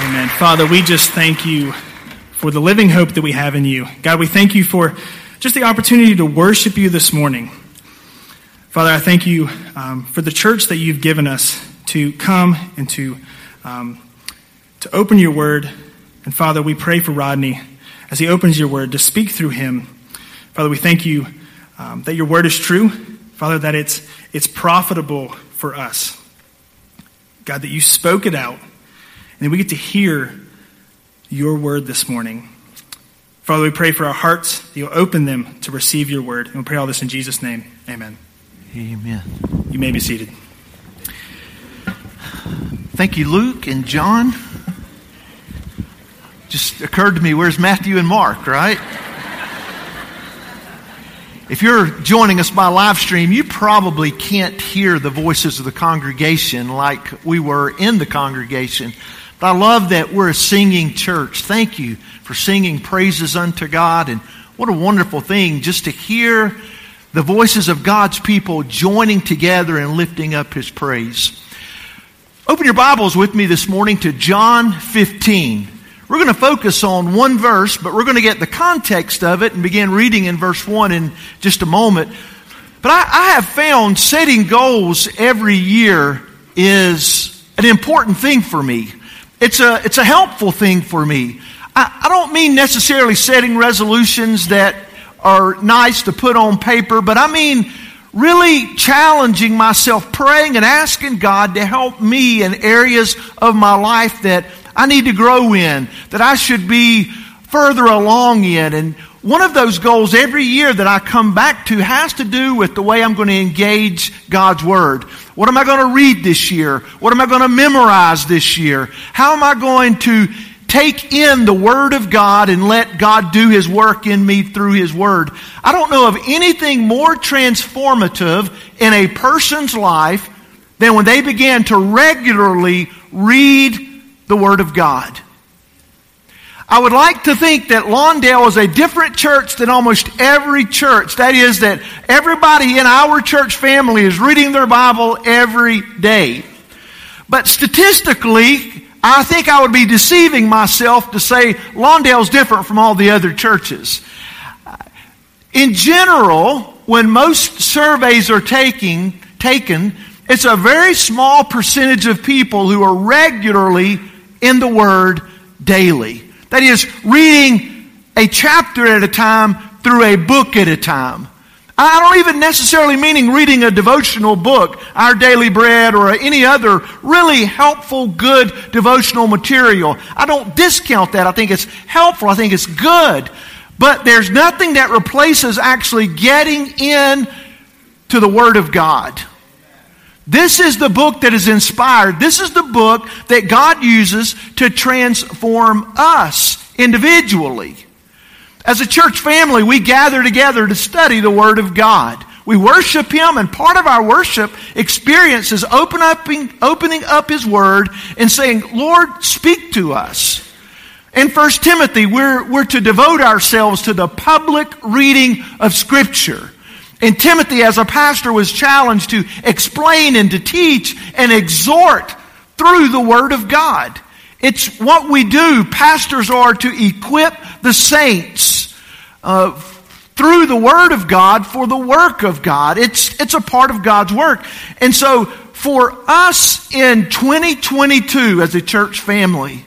Amen. Father, we just thank you for the living hope that we have in you. God, we thank you for just the opportunity to worship you this morning. Father, I thank you um, for the church that you've given us to come and to, um, to open your word. And Father, we pray for Rodney as he opens your word to speak through him. Father, we thank you um, that your word is true. Father, that it's, it's profitable for us. God, that you spoke it out and we get to hear your word this morning. Father, we pray for our hearts that you'll open them to receive your word. And we pray all this in Jesus' name. Amen. Amen. You may be seated. Thank you, Luke and John. Just occurred to me, where's Matthew and Mark, right? If you're joining us by live stream, you probably can't hear the voices of the congregation like we were in the congregation. I love that we're a singing church. Thank you for singing praises unto God. And what a wonderful thing just to hear the voices of God's people joining together and lifting up His praise. Open your Bibles with me this morning to John 15. We're going to focus on one verse, but we're going to get the context of it and begin reading in verse 1 in just a moment. But I, I have found setting goals every year is an important thing for me. It's a, it's a helpful thing for me. I, I don't mean necessarily setting resolutions that are nice to put on paper, but I mean really challenging myself, praying and asking God to help me in areas of my life that I need to grow in, that I should be further along in. And one of those goals every year that I come back to has to do with the way I'm going to engage God's Word. What am I going to read this year? What am I going to memorize this year? How am I going to take in the Word of God and let God do His work in me through His Word? I don't know of anything more transformative in a person's life than when they began to regularly read the Word of God. I would like to think that Lawndale is a different church than almost every church. That is, that everybody in our church family is reading their Bible every day. But statistically, I think I would be deceiving myself to say Lawndale is different from all the other churches. In general, when most surveys are taking, taken, it's a very small percentage of people who are regularly in the Word daily. That is, reading a chapter at a time through a book at a time. I don't even necessarily meaning reading a devotional book, Our Daily Bread, or any other really helpful, good devotional material. I don't discount that. I think it's helpful. I think it's good. But there's nothing that replaces actually getting in to the Word of God. This is the book that is inspired. This is the book that God uses to transform us individually. As a church family, we gather together to study the Word of God. We worship Him, and part of our worship experience is open up, opening up His Word and saying, Lord, speak to us. In 1 Timothy, we're, we're to devote ourselves to the public reading of Scripture. And Timothy, as a pastor, was challenged to explain and to teach and exhort through the Word of God. It's what we do. Pastors are to equip the saints uh, through the Word of God for the work of God. It's, it's a part of God's work. And so, for us in 2022 as a church family,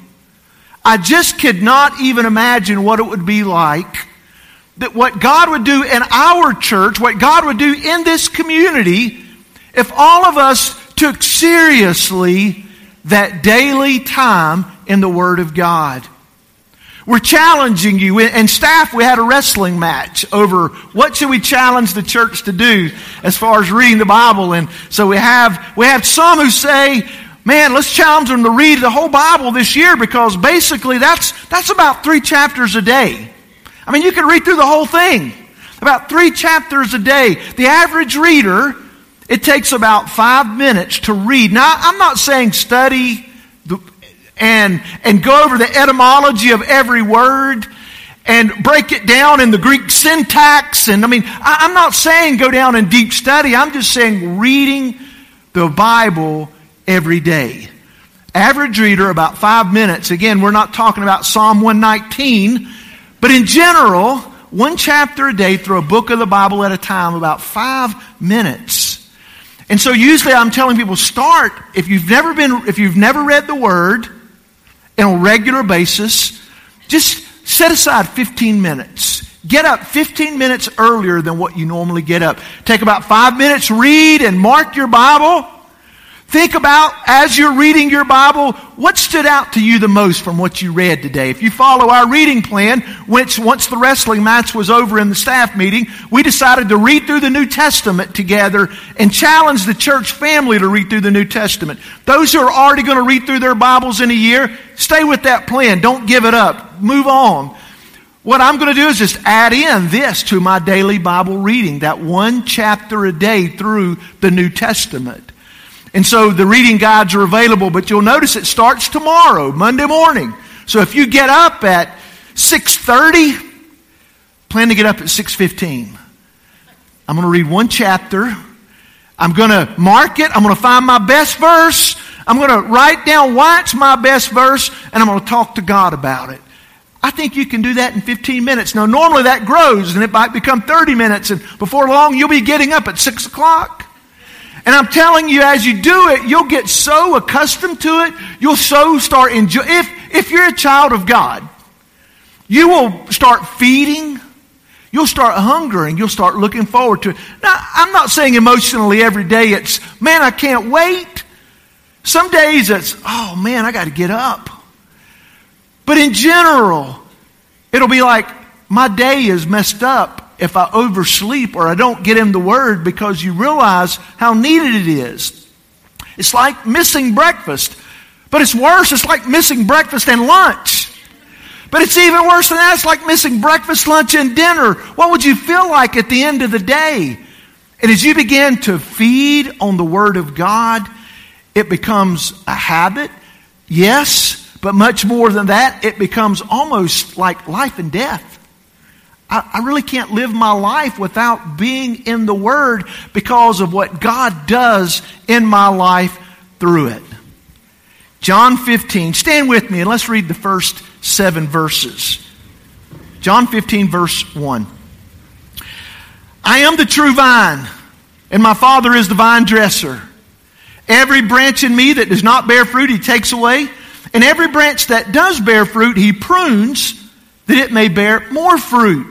I just could not even imagine what it would be like that what God would do in our church, what God would do in this community, if all of us took seriously that daily time in the Word of God. We're challenging you, and staff, we had a wrestling match over what should we challenge the church to do as far as reading the Bible. And so we have, we have some who say, man, let's challenge them to read the whole Bible this year because basically that's, that's about three chapters a day. I mean, you can read through the whole thing. About three chapters a day. The average reader, it takes about five minutes to read. Now, I'm not saying study and, and go over the etymology of every word and break it down in the Greek syntax. And I mean, I, I'm not saying go down in deep study. I'm just saying reading the Bible every day. Average reader, about five minutes. Again, we're not talking about Psalm 119, but in general, one chapter a day through a book of the Bible at a time, about five minutes. And so usually I'm telling people start, if you've never been, if you've never read the Word on a regular basis, just set aside 15 minutes. Get up 15 minutes earlier than what you normally get up. Take about five minutes, read and mark your Bible. Think about, as you're reading your Bible, what stood out to you the most from what you read today? If you follow our reading plan, which once the wrestling match was over in the staff meeting, we decided to read through the New Testament together and challenge the church family to read through the New Testament. Those who are already going to read through their Bibles in a year, stay with that plan. Don't give it up. Move on. What I'm going to do is just add in this to my daily Bible reading, that one chapter a day through the New Testament. And so the reading guides are available, but you'll notice it starts tomorrow, Monday morning. So if you get up at 6:30, plan to get up at 6:15. I'm going to read one chapter. I'm going to mark it. I'm going to find my best verse. I'm going to write down why it's my best verse, and I'm going to talk to God about it. I think you can do that in 15 minutes. Now, normally that grows, and it might become 30 minutes, and before long, you'll be getting up at 6 o'clock. And I'm telling you, as you do it, you'll get so accustomed to it, you'll so start enjoy. If, if you're a child of God, you will start feeding, you'll start hungering, you'll start looking forward to it. Now, I'm not saying emotionally every day it's, man, I can't wait. Some days it's, oh man, I got to get up. But in general, it'll be like, my day is messed up if I oversleep or I don't get in the Word because you realize how needed it is. It's like missing breakfast. But it's worse. It's like missing breakfast and lunch. But it's even worse than that. It's like missing breakfast, lunch, and dinner. What would you feel like at the end of the day? And as you begin to feed on the Word of God, it becomes a habit, yes, but much more than that, it becomes almost like life and death. I, I really can't live my life without being in the Word because of what God does in my life through it. John 15. Stand with me and let's read the first seven verses. John 15, verse 1. I am the true vine, and my Father is the vine dresser. Every branch in me that does not bear fruit, he takes away. And every branch that does bear fruit, he prunes that it may bear more fruit.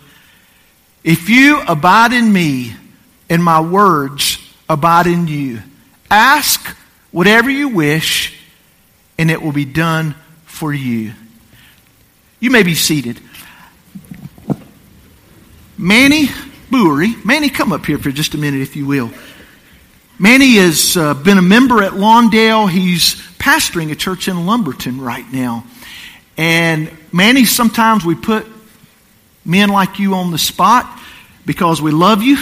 If you abide in me, and my words abide in you, ask whatever you wish, and it will be done for you. You may be seated. Manny Bowery, Manny, come up here for just a minute, if you will. Manny has uh, been a member at Lawndale. He's pastoring a church in Lumberton right now. And Manny, sometimes we put men like you on the spot because we love you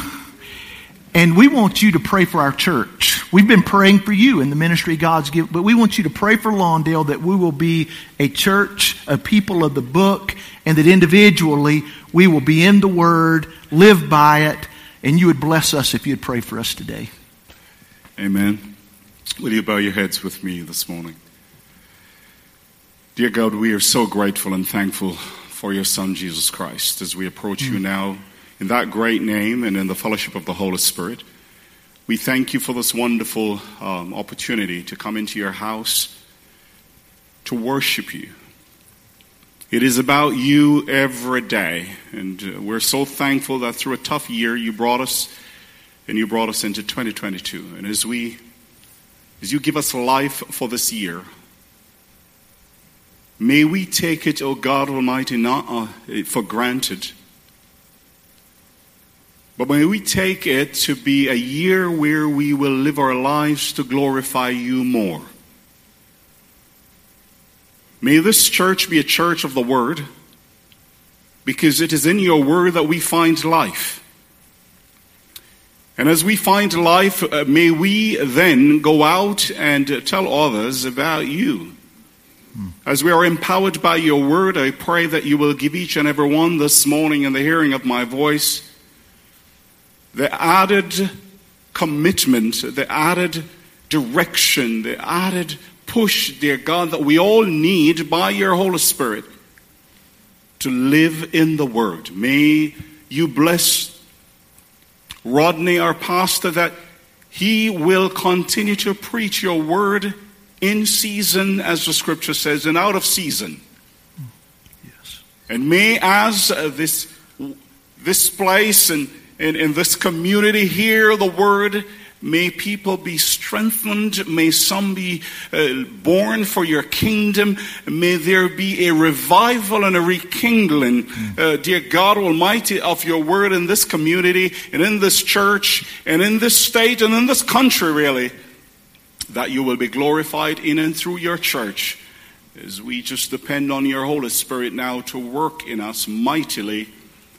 and we want you to pray for our church. We've been praying for you in the ministry God's given, but we want you to pray for Lawndale that we will be a church, a people of the book, and that individually we will be in the Word, live by it, and you would bless us if you'd pray for us today. Amen. Will you bow your heads with me this morning? Dear God, we are so grateful and thankful for your Son, Jesus Christ, as we approach mm. you now in that great name and in the fellowship of the Holy Spirit. We thank you for this wonderful um, opportunity to come into your house to worship you. It is about you every day, and uh, we're so thankful that through a tough year you brought us and you brought us into 2022. And as we, as you give us life for this year, may we take it, O God Almighty, not uh, for granted, but may we take it to be a year where we will live our lives to glorify you more. May this church be a church of the Word, because it is in your Word that we find life. And as we find life, uh, may we then go out and tell others about you. As we are empowered by your word, I pray that you will give each and every one this morning in the hearing of my voice the added commitment, the added direction, the added push, dear God, that we all need by your Holy Spirit to live in the Word. May you bless Rodney, our pastor, that he will continue to preach your Word in season, as the Scripture says, and out of season. Yes. And may, as uh, this, this place and in, in this community hear the word. May people be strengthened. May some be uh, born for your kingdom. May there be a revival and a rekindling, uh, dear God Almighty, of your word in this community and in this church and in this state and in this country, really, that you will be glorified in and through your church as we just depend on your Holy Spirit now to work in us mightily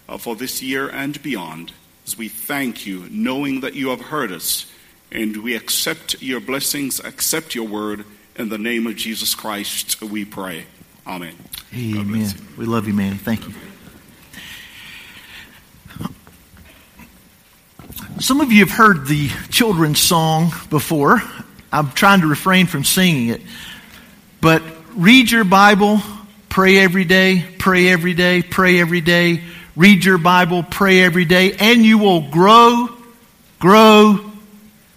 uh, for this year and beyond. As we thank you, knowing that you have heard us, and we accept your blessings, accept your word. In the name of Jesus Christ, we pray. Amen. Amen. We love you, man. Thank you. Some of you have heard the children's song before. I'm trying to refrain from singing it. But read your Bible, pray every day, pray every day, pray every day, read your Bible, pray every day, and you will grow, grow,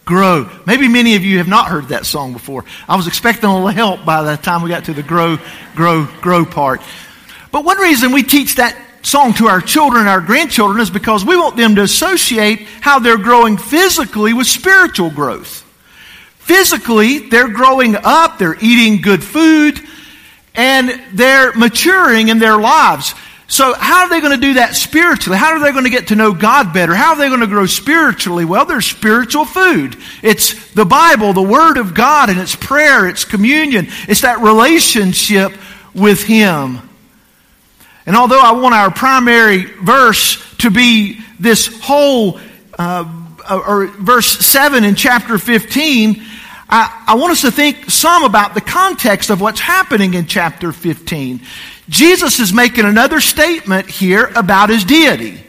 grow. Maybe many of you have not heard that song before. I was expecting a little help by the time we got to the grow, grow, grow part. But one reason we teach that song to our children our grandchildren is because we want them to associate how they're growing physically with spiritual growth. Physically, they're growing up, they're eating good food, and they're maturing in their lives. So, how are they going to do that spiritually? How are they going to get to know God better? How are they going to grow spiritually? Well, there's spiritual food. It's the Bible, the Word of God, and it's prayer, it's communion, it's that relationship with Him. And although I want our primary verse to be this whole, uh, or verse 7 in chapter 15, I, I want us to think some about the context of what's happening in chapter 15. Jesus is making another statement here about his deity.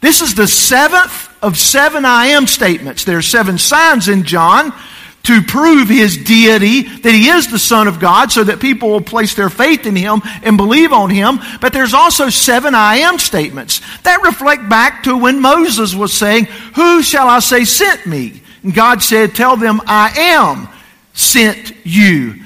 This is the seventh of seven I am statements. There are seven signs in John to prove his deity, that he is the Son of God, so that people will place their faith in him and believe on him. But there's also seven I am statements that reflect back to when Moses was saying, Who shall I say sent me? And God said, Tell them I am sent you.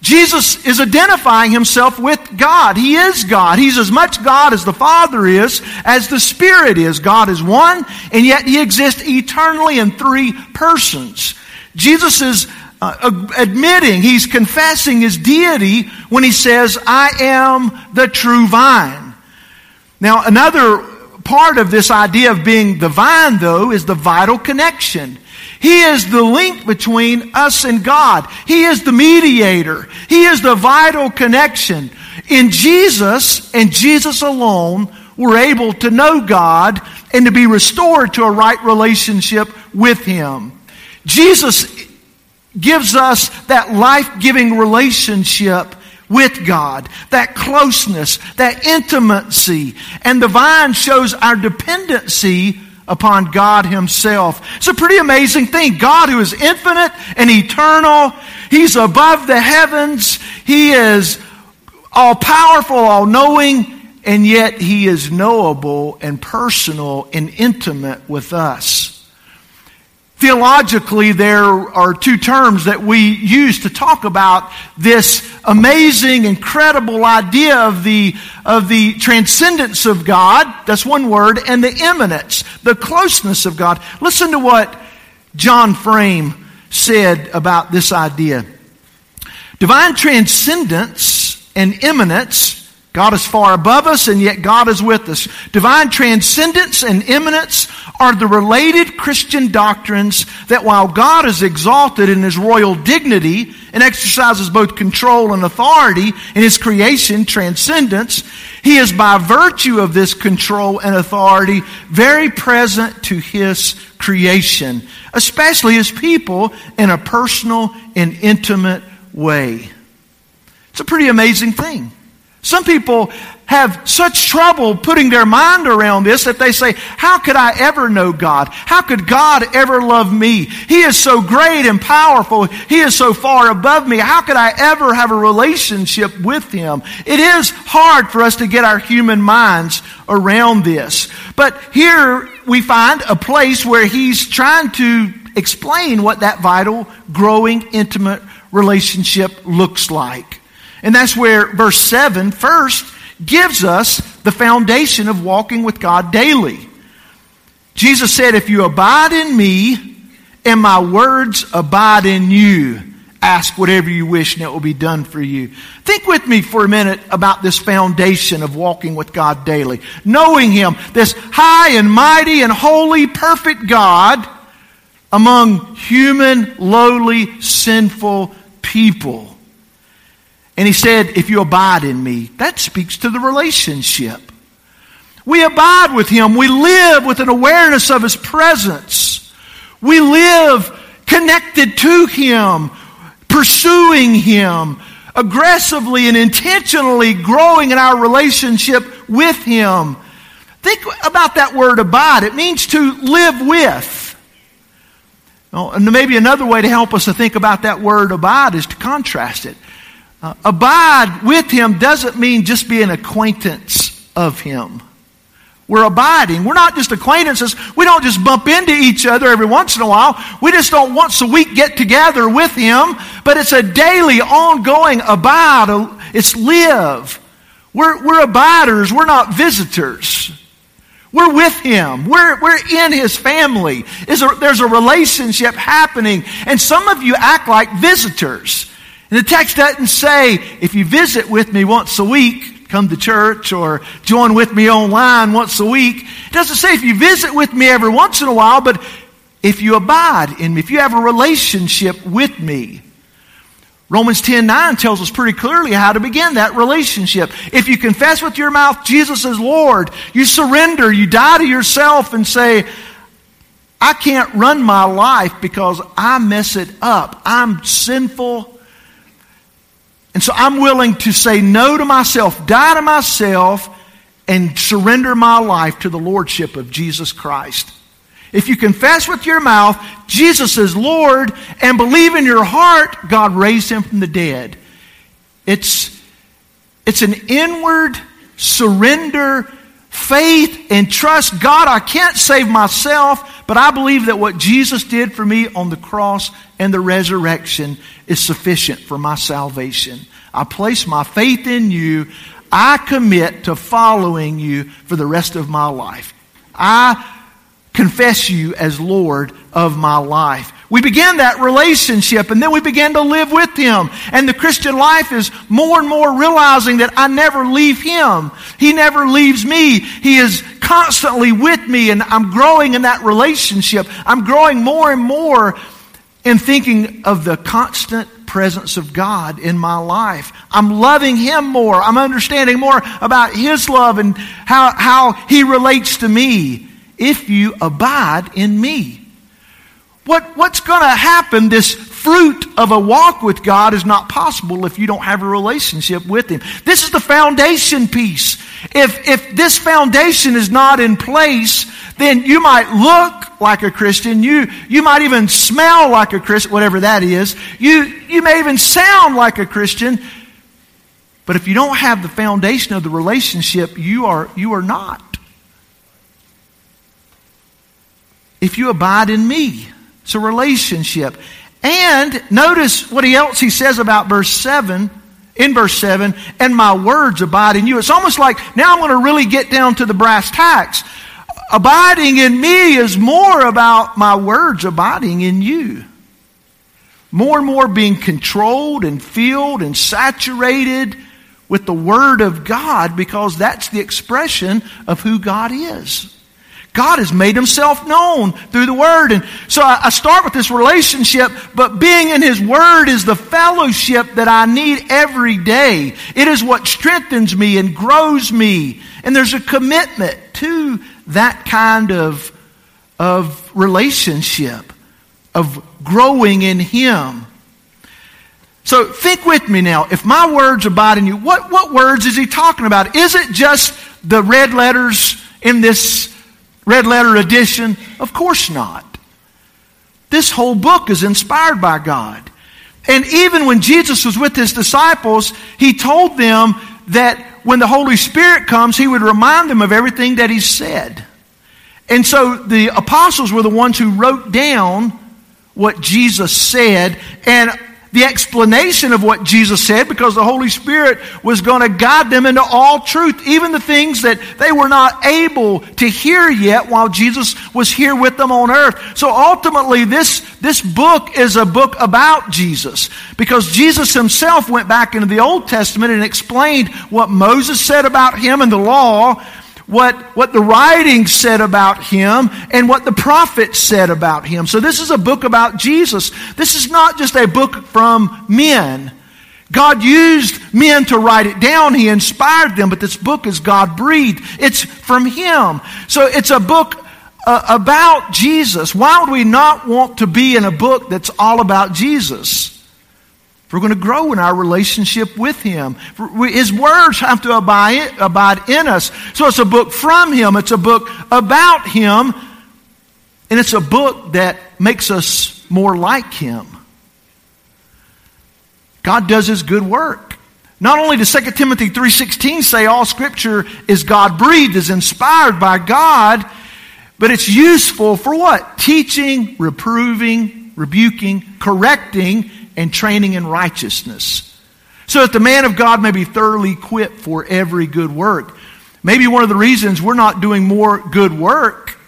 Jesus is identifying himself with God. He is God. He's as much God as the Father is, as the Spirit is. God is one, and yet He exists eternally in three persons. Jesus is uh, admitting, He's confessing His deity when He says, I am the true vine. Now, another part of this idea of being the vine, though, is the vital connection. He is the link between us and God. He is the mediator. He is the vital connection. In Jesus and Jesus alone, we're able to know God and to be restored to a right relationship with Him. Jesus gives us that life-giving relationship with God, that closeness, that intimacy. And the vine shows our dependency upon God Himself. It's a pretty amazing thing. God, who is infinite and eternal, He's above the heavens, He is all powerful, all knowing, and yet He is knowable and personal and intimate with us. Theologically, there are two terms that we use to talk about this amazing, incredible idea of the, of the transcendence of God. That's one word. And the immanence, the closeness of God. Listen to what John Frame said about this idea. Divine transcendence and immanence God is far above us, and yet God is with us. Divine transcendence and immanence are the related Christian doctrines that while God is exalted in his royal dignity and exercises both control and authority in his creation, transcendence. He is by virtue of this control and authority very present to his creation, especially his people in a personal and intimate way. It's a pretty amazing thing. Some people have such trouble putting their mind around this that they say, How could I ever know God? How could God ever love me? He is so great and powerful. He is so far above me. How could I ever have a relationship with Him? It is hard for us to get our human minds around this. But here we find a place where He's trying to explain what that vital, growing, intimate relationship looks like. And that's where verse 7 first gives us the foundation of walking with God daily. Jesus said, If you abide in me and my words abide in you, ask whatever you wish and it will be done for you. Think with me for a minute about this foundation of walking with God daily. Knowing Him, this high and mighty and holy, perfect God among human, lowly, sinful people. And he said, if you abide in me, that speaks to the relationship. We abide with him. We live with an awareness of his presence. We live connected to him, pursuing him, aggressively and intentionally growing in our relationship with him. Think about that word abide. It means to live with. and maybe another way to help us to think about that word abide is to contrast it. Uh, abide with him doesn't mean just be an acquaintance of him. We're abiding. We're not just acquaintances. We don't just bump into each other every once in a while. We just don't once a week get together with him, but it's a daily, ongoing abide. It's live. We're, we're abiders. We're not visitors. We're with him. We're, we're in his family. A, there's a relationship happening. And some of you act like visitors. And the text doesn't say, if you visit with me once a week, come to church or join with me online once a week. It doesn't say if you visit with me every once in a while, but if you abide in me, if you have a relationship with me. Romans 10 9 tells us pretty clearly how to begin that relationship. If you confess with your mouth Jesus is Lord, you surrender, you die to yourself and say, I can't run my life because I mess it up. I'm sinful and so I'm willing to say no to myself, die to myself, and surrender my life to the Lordship of Jesus Christ. If you confess with your mouth Jesus is Lord and believe in your heart God raised him from the dead, it's, it's an inward surrender, faith, and trust. God, I can't save myself, but I believe that what Jesus did for me on the cross and the resurrection is sufficient for my salvation. I place my faith in you. I commit to following you for the rest of my life. I confess you as Lord of my life. We began that relationship and then we began to live with Him. And the Christian life is more and more realizing that I never leave Him. He never leaves me. He is constantly with me and I'm growing in that relationship. I'm growing more and more in thinking of the constant presence of God in my life. I'm loving Him more. I'm understanding more about His love and how, how He relates to me if you abide in me. What, what's going to happen, this fruit of a walk with God is not possible if you don't have a relationship with Him. This is the foundation piece. If, if this foundation is not in place, then you might look like a Christian. You, you might even smell like a Christian, whatever that is. You, you may even sound like a Christian. But if you don't have the foundation of the relationship, you are, you are not. If you abide in me, it's a relationship. And notice what else he says about verse 7 in verse 7 and my words abide in you. It's almost like now I'm going to really get down to the brass tacks abiding in me is more about my words abiding in you. More and more being controlled and filled and saturated with the Word of God because that's the expression of who God is. God has made himself known through the Word. And so I, I start with this relationship, but being in His Word is the fellowship that I need every day. It is what strengthens me and grows me. And there's a commitment to that kind of, of relationship, of growing in Him. So think with me now. If my words abide in you, what, what words is he talking about? Is it just the red letters in this red letter edition? Of course not. This whole book is inspired by God. And even when Jesus was with his disciples, he told them that when the Holy Spirit comes, he would remind them of everything that he said. And so the apostles were the ones who wrote down what Jesus said. And the explanation of what Jesus said because the Holy Spirit was going to guide them into all truth, even the things that they were not able to hear yet while Jesus was here with them on earth. So ultimately, this, this book is a book about Jesus because Jesus himself went back into the Old Testament and explained what Moses said about him and the law what, what the writings said about him and what the prophets said about him. So this is a book about Jesus. This is not just a book from men. God used men to write it down. He inspired them, but this book is God breathed. It's from Him. So it's a book uh, about Jesus. Why would we not want to be in a book that's all about Jesus? If we're going to grow in our relationship with Him, His words have to abide, abide in us. So it's a book from Him, it's a book about Him, and it's a book that makes us more like Him. God does His good work. Not only does 2 Timothy 3.16 say all Scripture is God-breathed, is inspired by God, but it's useful for what? Teaching, reproving, rebuking, correcting, and training in righteousness, so that the man of God may be thoroughly equipped for every good work. Maybe one of the reasons we're not doing more good work,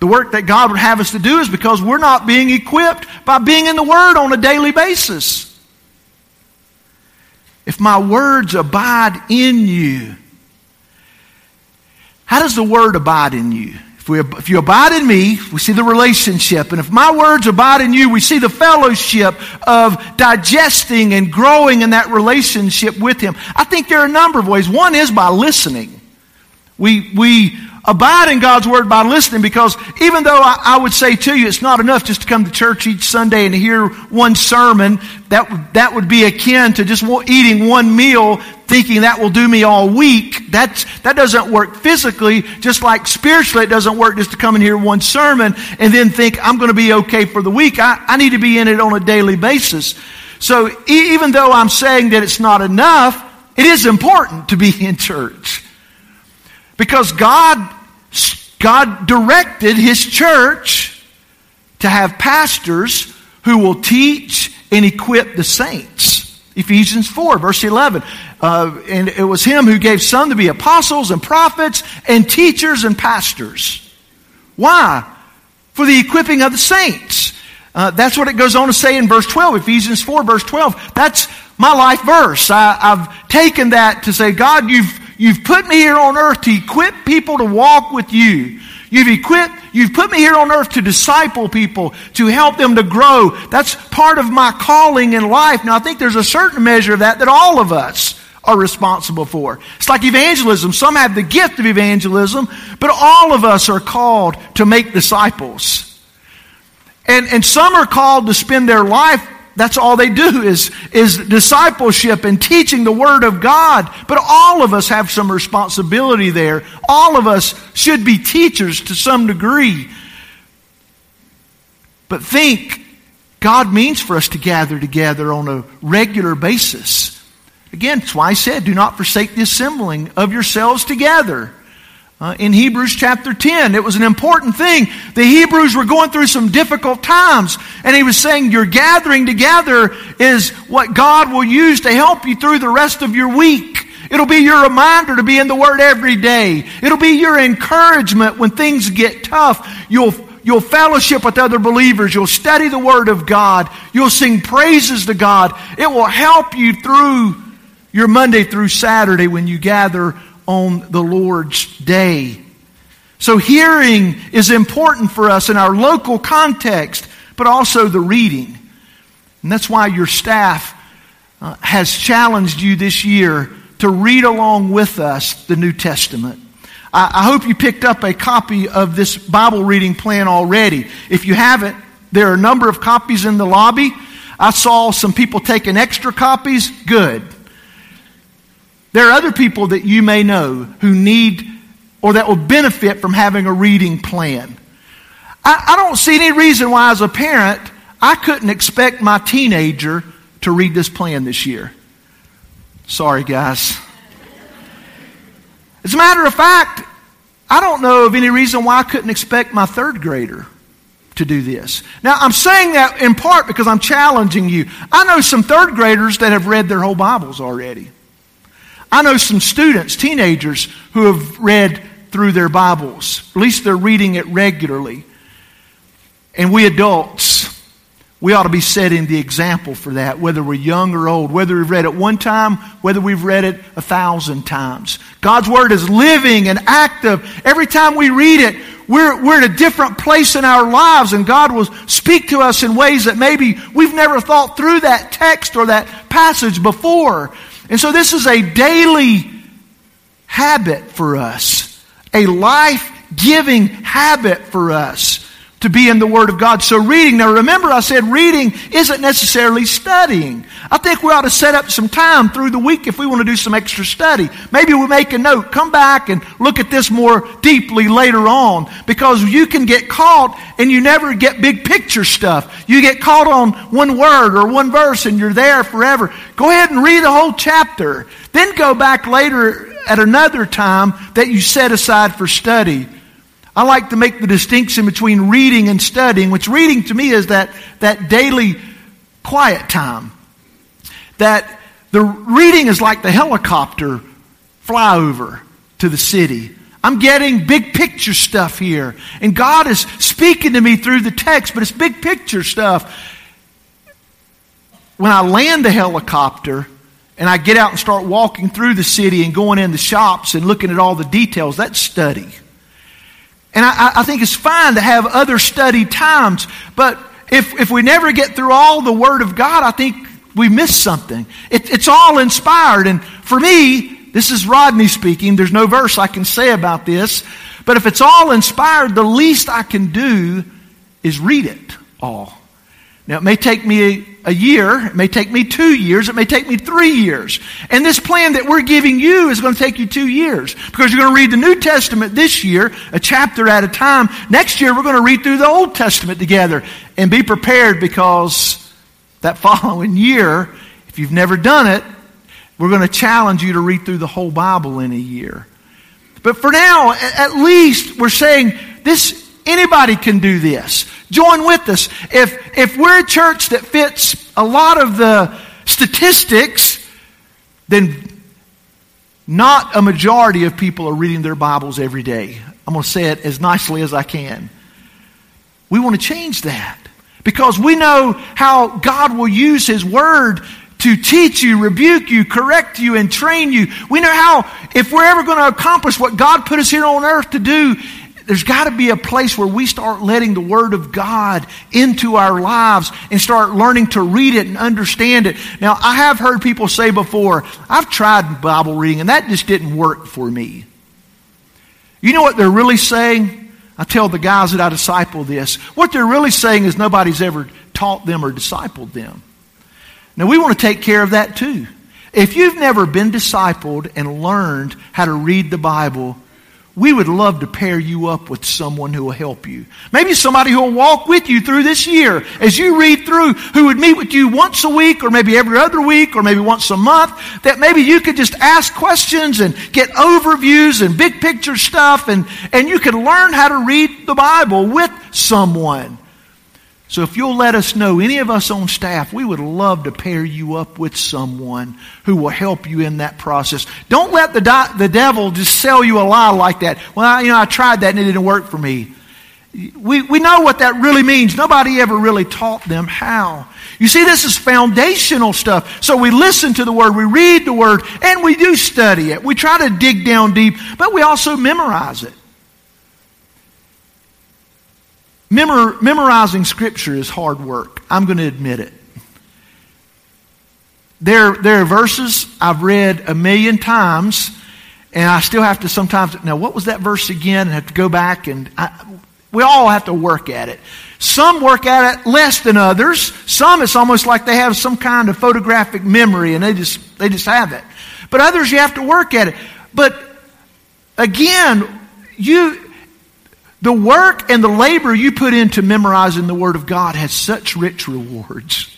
the work that God would have us to do, is because we're not being equipped by being in the Word on a daily basis. If my words abide in you, how does the Word abide in you? If, we, if you abide in me, we see the relationship. And if my words abide in you, we see the fellowship of digesting and growing in that relationship with Him. I think there are a number of ways. One is by listening. We, we abide in God's Word by listening because even though I, I, would say to you, it's not enough just to come to church each Sunday and hear one sermon, that, that would be akin to just eating one meal thinking that will do me all week. That's, that doesn't work physically, just like spiritually, it doesn't work just to come and hear one sermon and then think I'm going to be okay for the week. I, I need to be in it on a daily basis. So e- even though I'm saying that it's not enough, it is important to be in church. Because God, God directed His church to have pastors who will teach and equip the saints. Ephesians 4, verse 11. Uh, and it was Him who gave some to be apostles and prophets and teachers and pastors. Why? For the equipping of the saints. Uh, that's what it goes on to say in verse 12, Ephesians 4, verse 12. That's my life verse. I, I've taken that to say, God, you've You've put me here on earth to equip people to walk with you. You've equipped, you've put me here on earth to disciple people, to help them to grow. That's part of my calling in life. Now, I think there's a certain measure of that that all of us are responsible for. It's like evangelism. Some have the gift of evangelism, but all of us are called to make disciples. And, and some are called to spend their life that's all they do is, is discipleship and teaching the Word of God. But all of us have some responsibility there. All of us should be teachers to some degree. But think, God means for us to gather together on a regular basis. Again, that's why I said, do not forsake the assembling of yourselves together. Uh, in Hebrews chapter 10. It was an important thing. The Hebrews were going through some difficult times, and he was saying, Your gathering together is what God will use to help you through the rest of your week. It'll be your reminder to be in the Word every day. It'll be your encouragement when things get tough. You'll You'll fellowship with other believers. You'll study the Word of God. You'll sing praises to God. It will help you through your Monday through Saturday when you gather on the Lord's day. So hearing is important for us in our local context, but also the reading. And that's why your staff uh, has challenged you this year to read along with us the New Testament. I, I hope you picked up a copy of this Bible reading plan already. If you haven't, there are a number of copies in the lobby. I saw some people taking extra copies. Good. There are other people that you may know who need or that will benefit from having a reading plan. I, I don't see any reason why, as a parent, I couldn't expect my teenager to read this plan this year. Sorry, guys. As a matter of fact, I don't know of any reason why I couldn't expect my third grader to do this. Now, I'm saying that in part because I'm challenging you. I know some third graders that have read their whole Bibles already. I know some students, teenagers, who have read through their Bibles. At least they're reading it regularly. And we adults, we ought to be setting the example for that, whether we're young or old, whether we've read it one time, whether we've read it a thousand times. God's Word is living and active. Every time we read it, we're, we're in a different place in our lives, and God will speak to us in ways that maybe we've never thought through that text or that passage before. And so this is a daily habit for us, a life giving habit for us to be in the Word of God. So reading, now remember I said reading isn't necessarily studying. I think we ought to set up some time through the week if we want to do some extra study. Maybe we make a note, come back and look at this more deeply later on because you can get caught and you never get big picture stuff. You get caught on one word or one verse and you're there forever. Go ahead and read the whole chapter. Then go back later at another time that you set aside for study. I like to make the distinction between reading and studying, which reading to me is that, that daily quiet time. That the reading is like the helicopter flyover to the city. I'm getting big picture stuff here. And God is speaking to me through the text, but it's big picture stuff. When I land the helicopter and I get out and start walking through the city and going in the shops and looking at all the details, that's study. And I, I think it's fine to have other study times, but if, if we never get through all the Word of God, I think we miss something. It, it's all inspired. And for me, this is Rodney speaking. There's no verse I can say about this. But if it's all inspired, the least I can do is read it all. Now, it may take me a year, it may take me two years, it may take me three years. And this plan that we're giving you is going to take you two years because you're going to read the New Testament this year, a chapter at a time. Next year, we're going to read through the Old Testament together and be prepared because that following year, if you've never done it, we're going to challenge you to read through the whole Bible in a year. But for now, at least we're saying this Anybody can do this. Join with us. If, if we're a church that fits a lot of the statistics, then not a majority of people are reading their Bibles every day. I'm going to say it as nicely as I can. We want to change that because we know how God will use His Word to teach you, rebuke you, correct you, and train you. We know how, if we're ever going to accomplish what God put us here on earth to do, there's got to be a place where we start letting the Word of God into our lives and start learning to read it and understand it. Now, I have heard people say before, I've tried Bible reading and that just didn't work for me. You know what they're really saying? I tell the guys that I disciple this. What they're really saying is nobody's ever taught them or discipled them. Now, we want to take care of that too. If you've never been discipled and learned how to read the Bible, we would love to pair you up with someone who will help you. Maybe somebody who will walk with you through this year as you read through, who would meet with you once a week or maybe every other week or maybe once a month, that maybe you could just ask questions and get overviews and big picture stuff and, and you could learn how to read the Bible with someone. So if you'll let us know, any of us on staff, we would love to pair you up with someone who will help you in that process. Don't let the, di- the devil just sell you a lie like that. Well, I, you know, I tried that and it didn't work for me. We, we know what that really means. Nobody ever really taught them how. You see, this is foundational stuff. So we listen to the Word, we read the Word, and we do study it. We try to dig down deep, but we also memorize it. Memor- memorizing Scripture is hard work. I'm going to admit it. There, there are verses I've read a million times, and I still have to sometimes, now what was that verse again? And have to go back and I, we all have to work at it. Some work at it less than others. Some it's almost like they have some kind of photographic memory and they just, they just have it. But others you have to work at it. But again, you, the work and the labor you put into memorizing the Word of God has such rich rewards.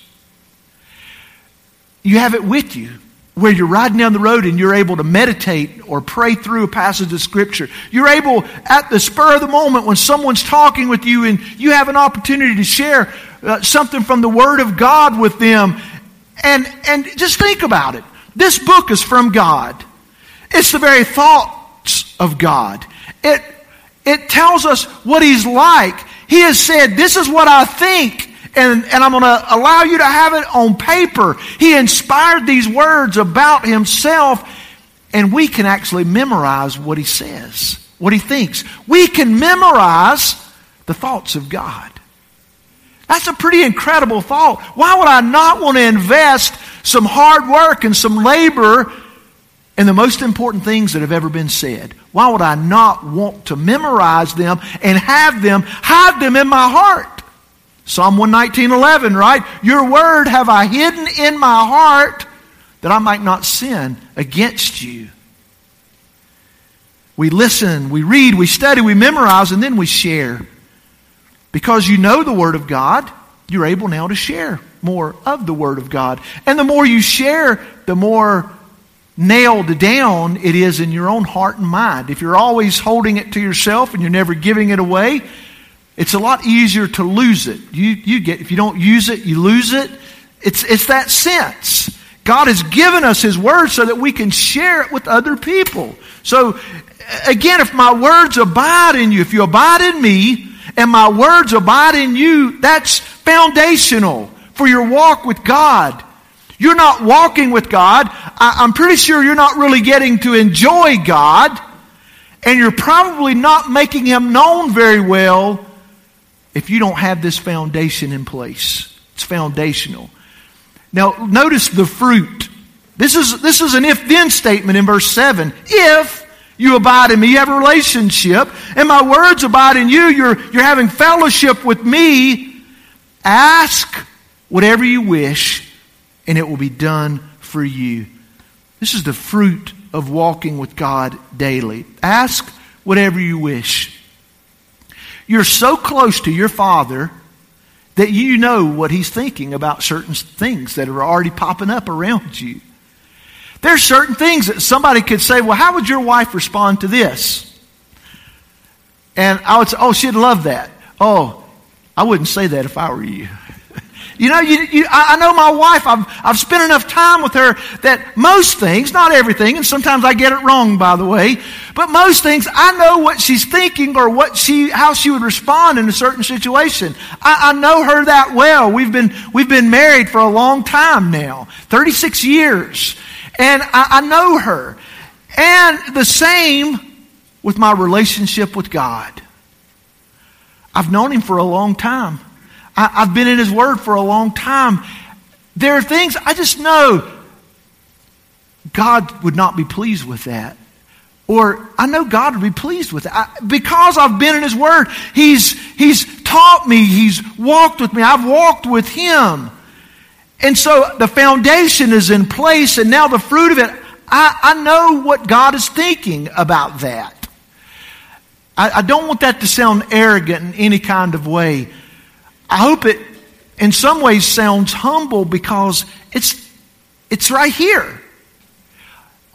You have it with you where you're riding down the road and you're able to meditate or pray through a passage of Scripture. You're able, at the spur of the moment, when someone's talking with you and you have an opportunity to share uh, something from the Word of God with them. And, and just think about it. This book is from God. It's the very thoughts of God. It it tells us what he's like. He has said, this is what I think, and, and I'm going to allow you to have it on paper. He inspired these words about himself, and we can actually memorize what he says, what he thinks. We can memorize the thoughts of God. That's a pretty incredible thought. Why would I not want to invest some hard work and some labor in the most important things that have ever been said? Why would I not want to memorize them and have them, hide them in my heart? Psalm 119.11, right? Your word have I hidden in my heart that I might not sin against you. We listen, we read, we study, we memorize, and then we share. Because you know the Word of God, you're able now to share more of the Word of God. And the more you share, the more nailed down it is in your own heart and mind. If you're always holding it to yourself and you're never giving it away, it's a lot easier to lose it. You, you get, if you don't use it, you lose it. It's, it's that sense. God has given us His Word so that we can share it with other people. So, again, if my words abide in you, if you abide in me, and my words abide in you, that's foundational for your walk with God. You're not walking with God. I, am pretty sure you're not really getting to enjoy God. And you're probably not making Him known very well if you don't have this foundation in place. It's foundational. Now, notice the fruit. This is, this is an if then statement in verse 7. If you abide in me, you have a relationship, and my words abide in you, you're, you're having fellowship with me. Ask whatever you wish, and it will be done for you. This is the fruit of walking with God daily. Ask whatever you wish. You're so close to your Father that you know what He's thinking about certain things that are already popping up around you. There's certain things that somebody could say, well, how would your wife respond to this? And I would say, oh, she'd love that. Oh, I wouldn't say that if I were you. You know, you, you, I know my wife, I've, I've spent enough time with her that most things, not everything, and sometimes I get it wrong, by the way, but most things, I know what she's thinking or what she, how she would respond in a certain situation. I, I know her that well. We've been, we've been married for a long time now, 36 years, and I, I know her. And the same with my relationship with God. I've known him for a long time. I, have been in His Word for a long time. There are things I just know God would not be pleased with that. Or I know God would be pleased with it. I, because I've been in His Word, He's, He's taught me, He's walked with me, I've walked with Him. And so the foundation is in place, and now the fruit of it, I, I know what God is thinking about that. I, I don't want that to sound arrogant in any kind of way. I hope it in some ways sounds humble because it's, it's right here.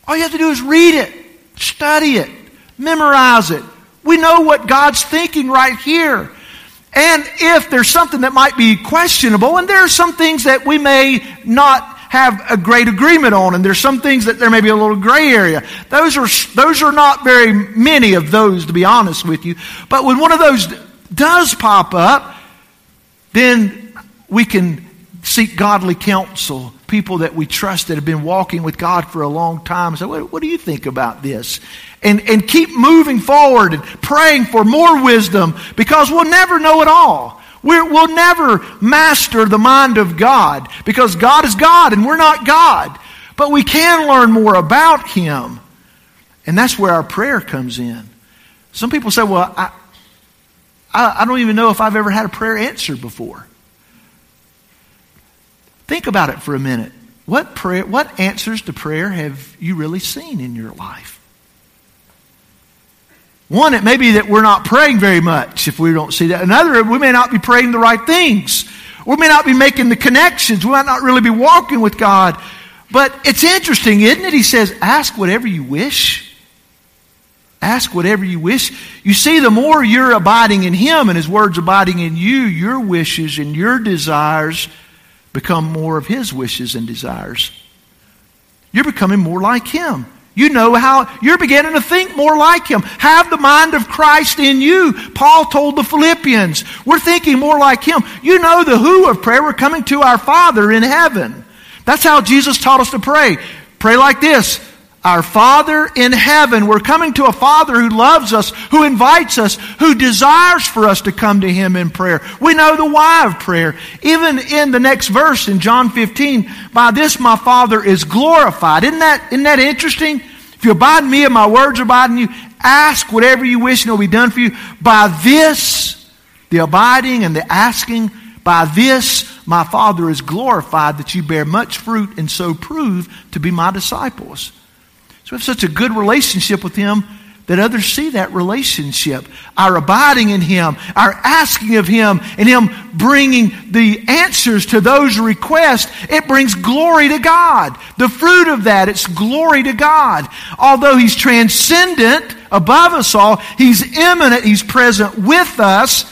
All you have to do is read it, study it, memorize it. We know what God's thinking right here. And if there's something that might be questionable, and there are some things that we may not have a great agreement on, and there's some things that there may be a little gray area. Those are, those are not very many of those, to be honest with you. But when one of those does pop up, then we can seek godly counsel people that we trust that have been walking with God for a long time. So, what, what do you think about this? And, and keep moving forward and praying for more wisdom because we'll never know it all. we will never master the mind of God because God is God and we're not God. But we can learn more about Him. And that's where our prayer comes in. Some people say, well, I, I, I don't even know if I've ever had a prayer answered before. Think about it for a minute. What prayer, what answers to prayer have you really seen in your life? One, it may be that we're not praying very much if we don't see that. Another, we may not be praying the right things. We may not be making the connections. We might not really be walking with God. But it's interesting, isn't it? He says, ask whatever you wish. Ask whatever you wish. You see, the more you're abiding in Him and His words abiding in you, your wishes and your desires become more of His wishes and desires. You're becoming more like Him. You know how you're beginning to think more like Him. Have the mind of Christ in you. Paul told the Philippians, we're thinking more like Him. You know the who of prayer. We're coming to our Father in heaven. That's how Jesus taught us to pray. Pray like this. Our Father in heaven. We're coming to a Father who loves us, who invites us, who desires for us to come to Him in prayer. We know the why of prayer. Even in the next verse in John 15, by this my Father is glorified. Isn't that, isn't that interesting? If you abide in me and my words abide in you, ask whatever you wish and it will be done for you. By this, the abiding and the asking, by this my Father is glorified that you bear much fruit and so prove to be my disciples. So we have such a good relationship with Him that others see that relationship. Our abiding in Him, our asking of Him, and Him bringing the answers to those requests, it brings glory to God. The fruit of that, it's glory to God. Although He's transcendent above us all, He's immanent, He's present with us,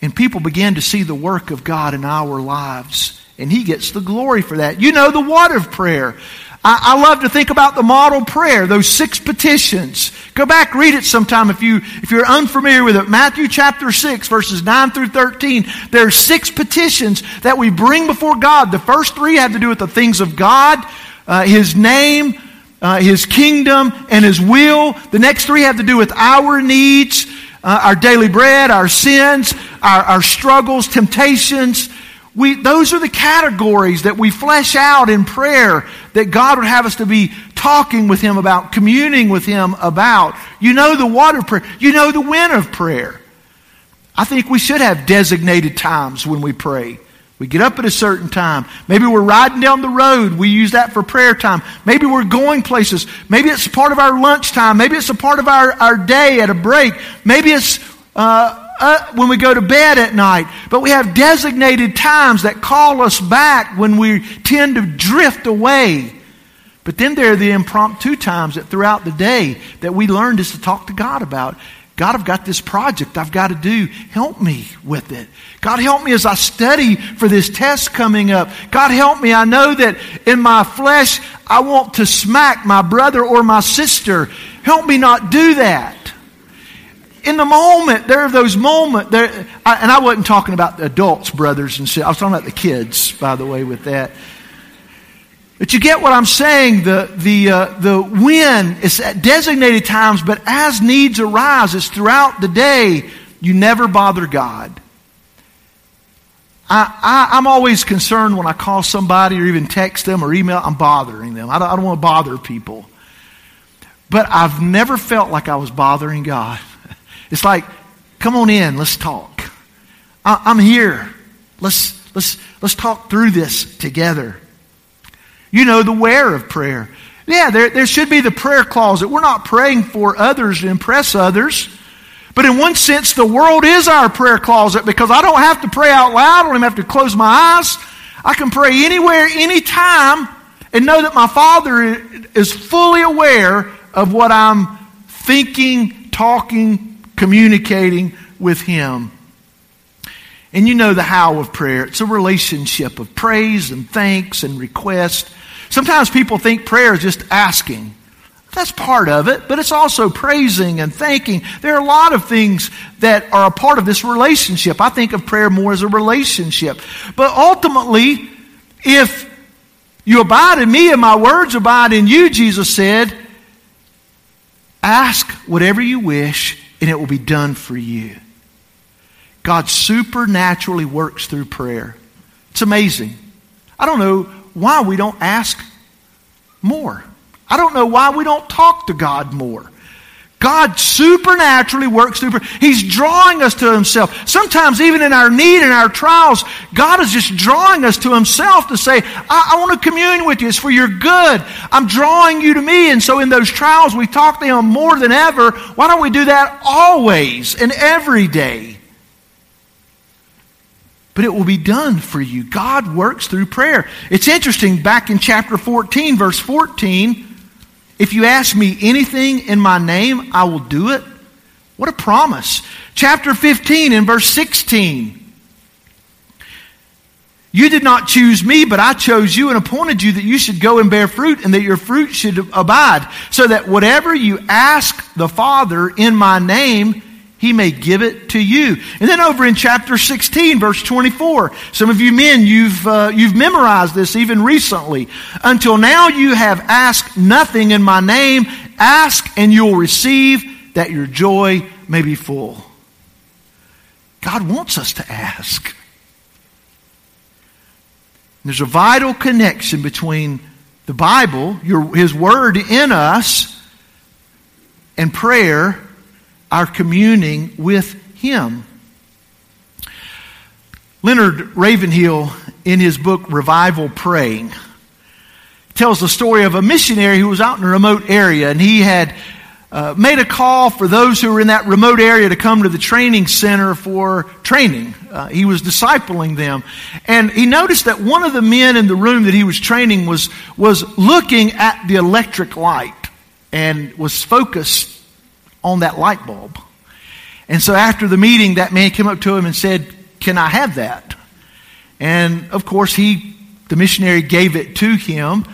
and people begin to see the work of God in our lives. And He gets the glory for that. You know the water of prayer. I, I, love to think about the model prayer, those six petitions. Go back, read it sometime if you if you're unfamiliar with it. Matthew chapter six, verses nine through thirteen. There are six petitions that we bring before God. The first three have to do with the things of God, uh, His name, uh, His kingdom, and His will. The next three have to do with our needs, uh, our daily bread, our sins, our, our struggles, temptations. We, those are the categories that we flesh out in prayer that God would have us to be talking with Him about, communing with Him about. You know the water prayer. You know the when of prayer. I think we should have designated times when we pray. We get up at a certain time. Maybe we're riding down the road. We use that for prayer time. Maybe we're going places. Maybe it's part of our lunchtime. Maybe it's a part of our, our day at a break. Maybe it's uh, uh, when we go to bed at night, but we have designated times that call us back when we tend to drift away. But then there are the impromptu times that throughout the day that we learn just to talk to God about. God, I've got this project I've got to do. Help me with it. God, help me as I study for this test coming up. God, help me. I know that in my flesh, I want to smack my brother or my sister. Help me not do that in the moment, there are those moments, there, I, and I wasn't talking about the adults, brothers and sisters. I was talking about the kids, by the way, with that. But you get what I'm saying. The, the, uh, the when is at designated times, but as needs arise, it's throughout the day, you never bother God. I, I, am always concerned when I call somebody or even text them or email, I'm bothering them. I don't, I don't want to bother people. But I've never felt like I was bothering God. It's like, come on in, let's talk. I, am here. Let's, let's, let's talk through this together. You know the where of prayer. Yeah, there, there should be the prayer closet. We're not praying for others to impress others. But in one sense, the world is our prayer closet because I don't have to pray out loud. I don't even have to close my eyes. I can pray anywhere, anytime, and know that my Father is fully aware of what I'm thinking, talking, communicating with Him. And you know the how of prayer. It's a relationship of praise and thanks and request. Sometimes people think prayer is just asking. That's part of it, but it's also praising and thanking. There are a lot of things that are a part of this relationship. I think of prayer more as a relationship. But ultimately, if You abide in me and my words abide in you, Jesus said. Ask whatever you wish and it will be done for you. God supernaturally works through prayer. It's amazing. I don't know why we don't ask more. I don't know why we don't talk to God more. God supernaturally works through. He's drawing us to Himself. Sometimes, even in our need and our trials, God is just drawing us to Himself to say, I, I want to commune with you. It's for your good. I'm drawing you to me. And so, in those trials, we talk to Him more than ever. Why don't we do that always and every day? But it will be done for you. God works through prayer. It's interesting, back in chapter 14, verse 14, if you ask me anything in my name, I will do it. What a promise. Chapter 15 in verse 16. You did not choose me, but I chose you and appointed you that you should go and bear fruit and that your fruit should abide, so that whatever you ask the Father in my name, he may give it to you. And then over in chapter 16, verse 24, some of you men, you've, uh, you've memorized this even recently. Until now you have asked nothing in my name. Ask and you'll receive that your joy may be full. God wants us to ask. There's a vital connection between the Bible, your, His Word in us, and prayer our communing with Him. Leonard Ravenhill, in his book Revival Praying, tells the story of a missionary who was out in a remote area and he had uh, made a call for those who were in that remote area to come to the training center for training. Uh, he was discipling them. And he noticed that one of the men in the room that he was training was, was looking at the electric light and was focused on that light bulb. And so after the meeting, that man came up to him and said, Can I have that? And of course, he, the missionary gave it to him.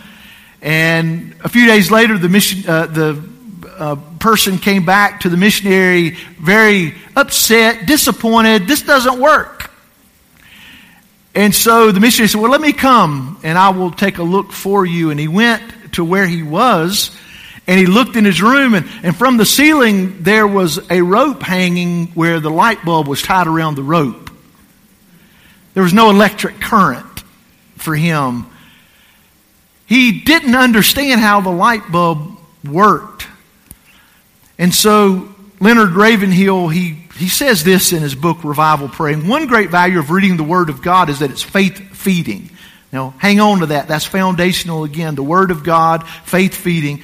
And a few days later, the, mission, uh, the uh, person came back to the missionary very upset, disappointed. This doesn't work. And so the missionary said, Well, let me come and I will take a look for you. And he went to where he was and he looked in his room, and, and from the ceiling there was a rope hanging where the light bulb was tied around the rope. There was no electric current for him. He didn't understand how the light bulb worked. And so Leonard Ravenhill, he, he says this in his book, Revival Praying. One great value of reading the Word of God is that it's faith feeding. Now, hang on to that. That's foundational again. The Word of God, faith feeding.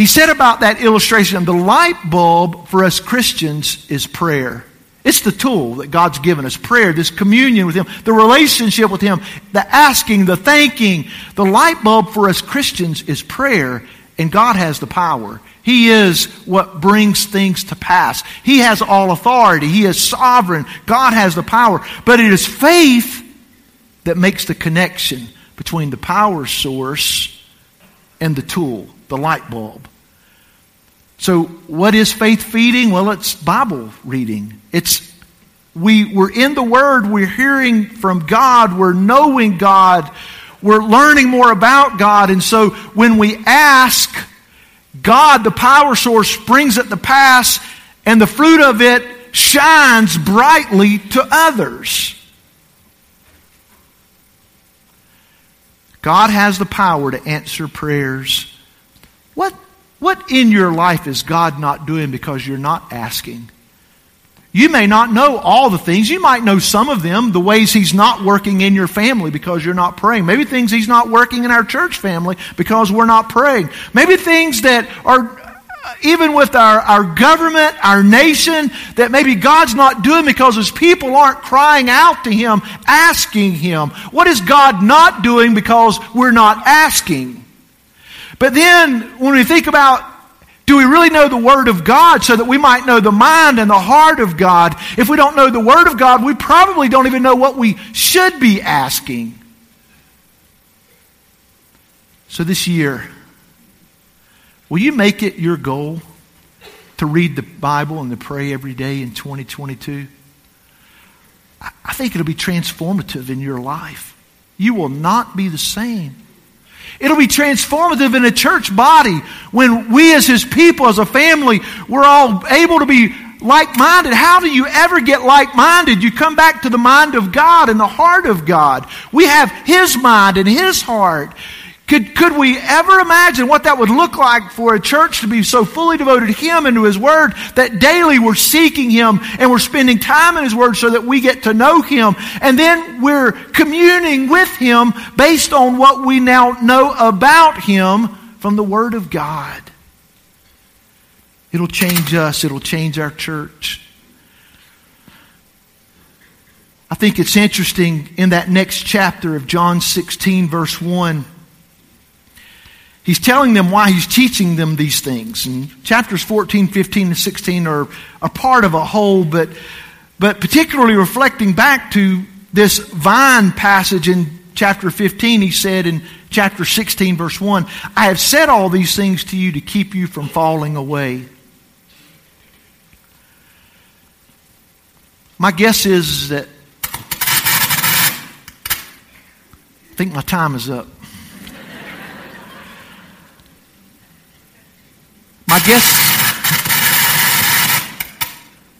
He said about that illustration, the light bulb for us Christians is prayer. It's the tool that God's given us prayer, this communion with Him, the relationship with Him, the asking, the thanking. The light bulb for us Christians is prayer, and God has the power. He is what brings things to pass. He has all authority. He is sovereign. God has the power. But it is faith that makes the connection between the power source and the tool, the light bulb. So, what is faith feeding? Well, it's Bible reading. It's we, we're in the Word, we're hearing from God, we're knowing God, we're learning more about God. And so, when we ask, God, the power source, brings it to pass, and the fruit of it shines brightly to others. God has the power to answer prayers. What what in your life is God not doing because you're not asking? You may not know all the things. You might know some of them, the ways He's not working in your family because you're not praying. Maybe things He's not working in our church family because we're not praying. Maybe things that are uh, even with our, our government, our nation, that maybe God's not doing because His people aren't crying out to Him, asking Him. What is God not doing because we're not asking? But then when we think about do we really know the Word of God so that we might know the mind and the heart of God? If we don't know the Word of God, we probably don't even know what we should be asking. So this year, will you make it your goal to read the Bible and to pray every day in 2022? I think it'll be transformative in your life. You will not be the same It'll be transformative in a church body when we as His people, as a family, we're all able to be like minded. How do you ever get like minded? You come back to the mind of God and the heart of God. We have His mind and His heart. Could, could we ever imagine what that would look like for a church to be so fully devoted to Him and to His Word that daily we're seeking Him and we're spending time in His Word so that we get to know Him and then we're communing with Him based on what we now know about Him from the Word of God? It'll change us, it'll change our church. I think it's interesting in that next chapter of John 16, verse 1. He's telling them why he's teaching them these things. And chapters 14, 15, and 16 are a part of a whole, but, but particularly reflecting back to this vine passage in chapter 15, he said in chapter 16, verse 1, I have said all these things to you to keep you from falling away. My guess is that I think my time is up. My guess,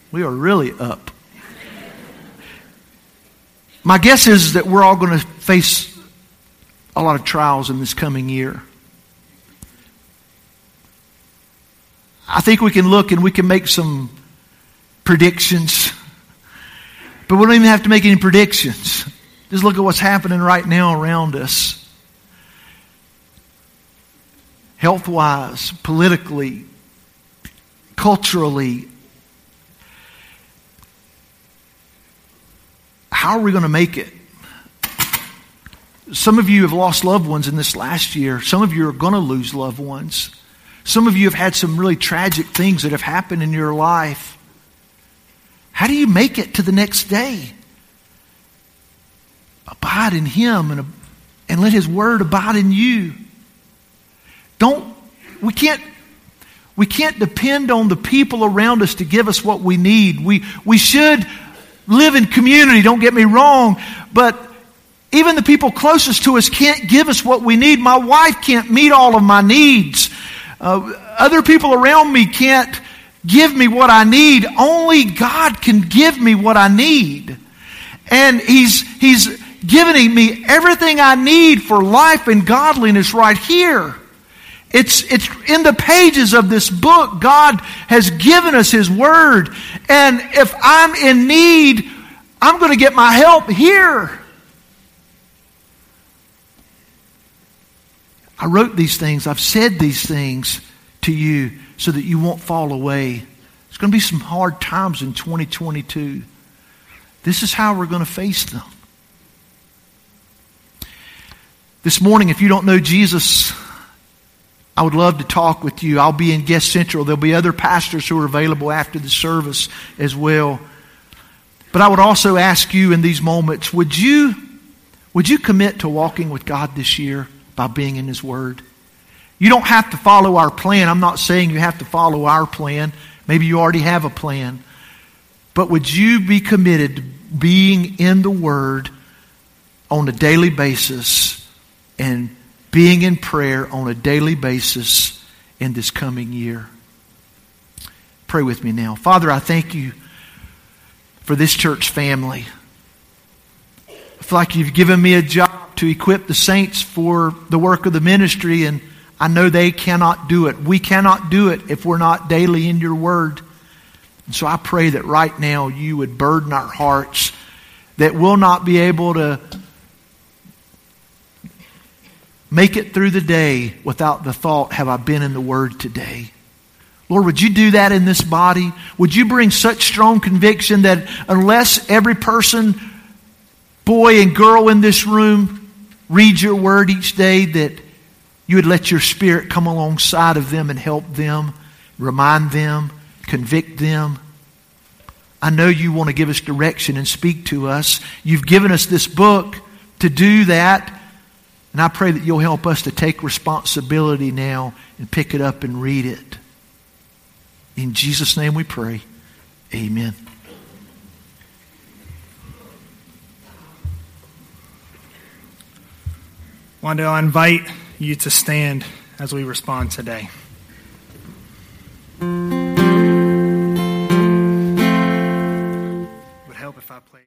we are really up. My guess is that we're all going to face a lot of trials in this coming year. I think we can look and we can make some predictions, but we don't even have to make any predictions. Just look at what's happening right now around us health wise, politically, culturally. How are we going to make it? Some of you have lost loved ones in this last year. Some of you are going to lose loved ones. Some of you have had some really tragic things that have happened in your life. How do you make it to the next day? Abide in Him and, and let His Word abide in you. Don't, we can't, we can't depend on the people around us to give us what we need. We, we should live in community, don't get me wrong, but even the people closest to us can't give us what we need. My wife can't meet all of my needs. Uh, other people around me can't give me what I need. Only God can give me what I need. And He's, He's giving me everything I need for life and godliness right here. It's, it's in the pages of this book. God has given us His Word. And if I'm in need, I'm going to get my help here. I wrote these things, I've said these things to you so that you won't fall away. It's going to be some hard times in 2022. This is how we're going to face them. This morning, if you don't know Jesus, I would love to talk with you. I'll be in Guest Central. There'll be other pastors who are available after the service as well. But I would also ask you in these moments, would you, would you commit to walking with God this year by being in His Word? You don't have to follow our plan. I'm not saying you have to follow our plan. Maybe you already have a plan. But would you be committed to being in the Word on a daily basis and being in prayer on a daily basis in this coming year. Pray with me now. Father, I thank you for this church family. I feel like you've given me a job to equip the saints for the work of the ministry, and I know they cannot do it. We cannot do it if we're not daily in your word. And so I pray that right now you would burden our hearts, that we'll not be able to make it through the day without the thought, have I been in the Word today? Lord, would you do that in this body? Would you bring such strong conviction that unless every person, boy and girl in this room reads your word each day, that you would let your spirit come alongside of them and help them, remind them, convict them? I know you want to give us direction and speak to us. You've given us this book to do that. And I pray that you'll help us to take responsibility now and pick it up and read it. In Jesus' name we pray. Amen. Wanda, I invite you to stand as we respond today. It would help if I played.